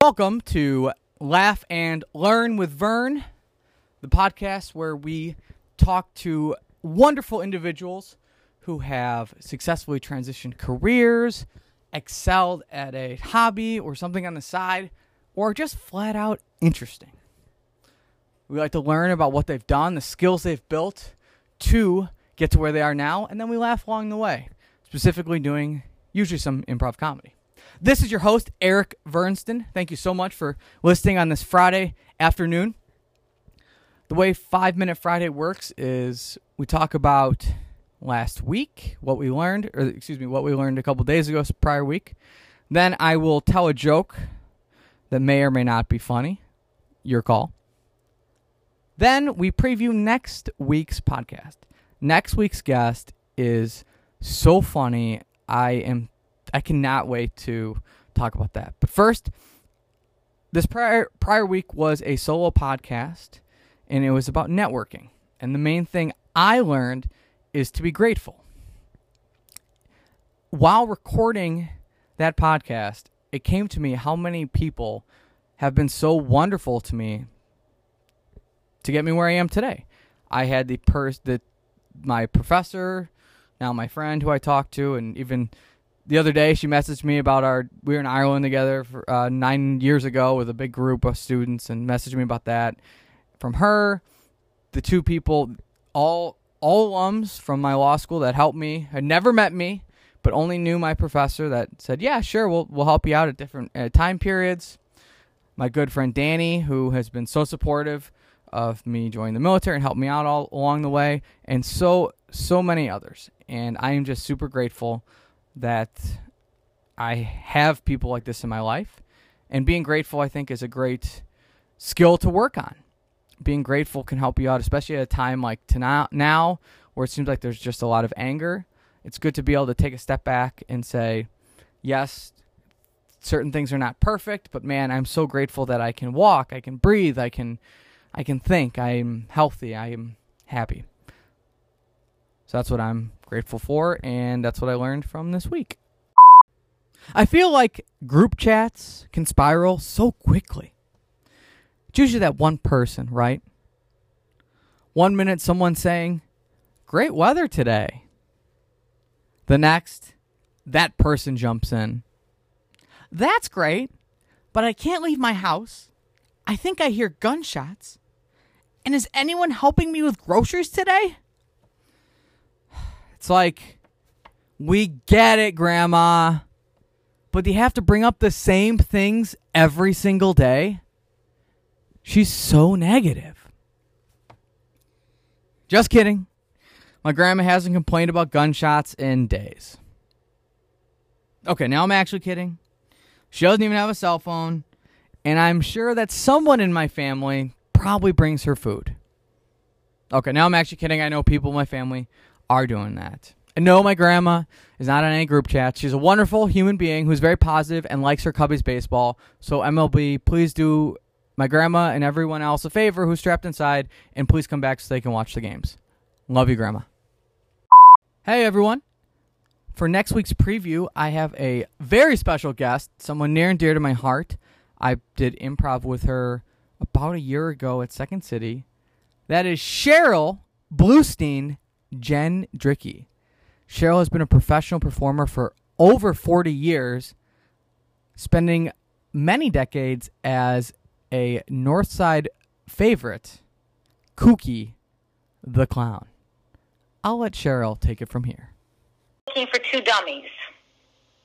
Welcome to Laugh and Learn with Vern, the podcast where we talk to wonderful individuals who have successfully transitioned careers, excelled at a hobby or something on the side, or just flat out interesting. We like to learn about what they've done, the skills they've built to get to where they are now, and then we laugh along the way, specifically doing usually some improv comedy. This is your host, Eric Vernston. Thank you so much for listening on this Friday afternoon. The way Five Minute Friday works is we talk about last week, what we learned, or excuse me, what we learned a couple days ago, prior week. Then I will tell a joke that may or may not be funny. Your call. Then we preview next week's podcast. Next week's guest is so funny. I am I cannot wait to talk about that. But first, this prior prior week was a solo podcast and it was about networking. And the main thing I learned is to be grateful. While recording that podcast, it came to me how many people have been so wonderful to me to get me where I am today. I had the pers the my professor, now my friend who I talked to, and even the other day she messaged me about our we were in Ireland together for uh, nine years ago with a big group of students, and messaged me about that. From her, the two people, all all alums from my law school that helped me, had never met me, but only knew my professor that said, "Yeah, sure, we'll we'll help you out at different uh, time periods." My good friend Danny, who has been so supportive of me joining the military and helped me out all along the way, and so so many others. And I am just super grateful that I have people like this in my life. And being grateful, I think, is a great skill to work on. Being grateful can help you out, especially at a time like to now, where it seems like there's just a lot of anger. It's good to be able to take a step back and say, yes, certain things are not perfect, but man, I'm so grateful that I can walk, I can breathe, I can I can think, I'm healthy, I am happy. So that's what I'm grateful for, and that's what I learned from this week. I feel like group chats can spiral so quickly. It's usually that one person, right? One minute, someone saying, Great weather today. The next, that person jumps in. That's great, but I can't leave my house. I think I hear gunshots. And is anyone helping me with groceries today? It's like, we get it, Grandma. But do you have to bring up the same things every single day? She's so negative. Just kidding. My grandma hasn't complained about gunshots in days. Okay, now I'm actually kidding. She doesn't even have a cell phone. And I'm sure that someone in my family probably brings her food. Okay, now I'm actually kidding. I know people in my family are doing that. And no, my grandma is not on any group chat. She's a wonderful human being who's very positive and likes her Cubbies baseball. So MLB, please do my grandma and everyone else a favor who's trapped inside, and please come back so they can watch the games. Love you, grandma. Hey, everyone. For next week's preview, I have a very special guest, someone near and dear to my heart. I did improv with her about a year ago at Second City. That is Cheryl Bluestein Jen Dricky. Cheryl has been a professional performer for over 40 years, spending many decades as a Northside favorite, Kooky the Clown. I'll let Cheryl take it from here. Looking for two dummies.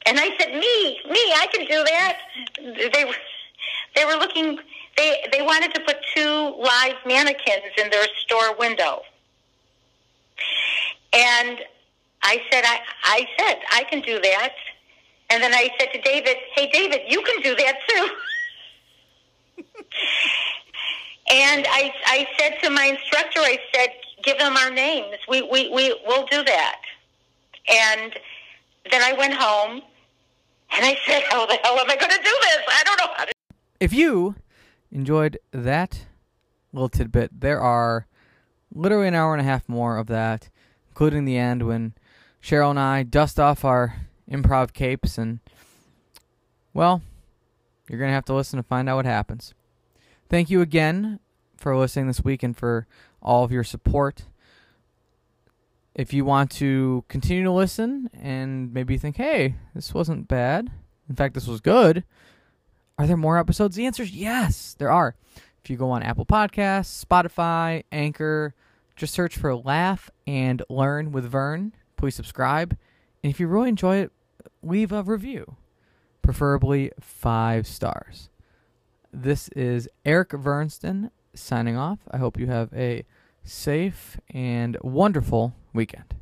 And I said, me, me, I can do that. They were, they were looking, they, they wanted to put two live mannequins in their store window. And I said, I, I said, I can do that. And then I said to David, hey, David, you can do that too. and I, I said to my instructor, I said, give them our names. We, we, we, we'll do that. And then I went home and I said, how the hell am I going to do this? I don't know how to. If you enjoyed that little tidbit, there are literally an hour and a half more of that, including the end when Cheryl and I dust off our improv capes and, well, You're going to have to listen to find out what happens. Thank you again for listening this week and for all of your support. If you want to continue to listen and maybe think, hey, this wasn't bad, in fact, this was good, are there more episodes? The answer is yes, there are. If you go on Apple Podcasts, Spotify, Anchor, just search for Laugh and Learn with Vern. Please subscribe. And if you really enjoy it, leave a review, preferably five stars. This is Eric Vernston signing off. I hope you have a safe and wonderful weekend.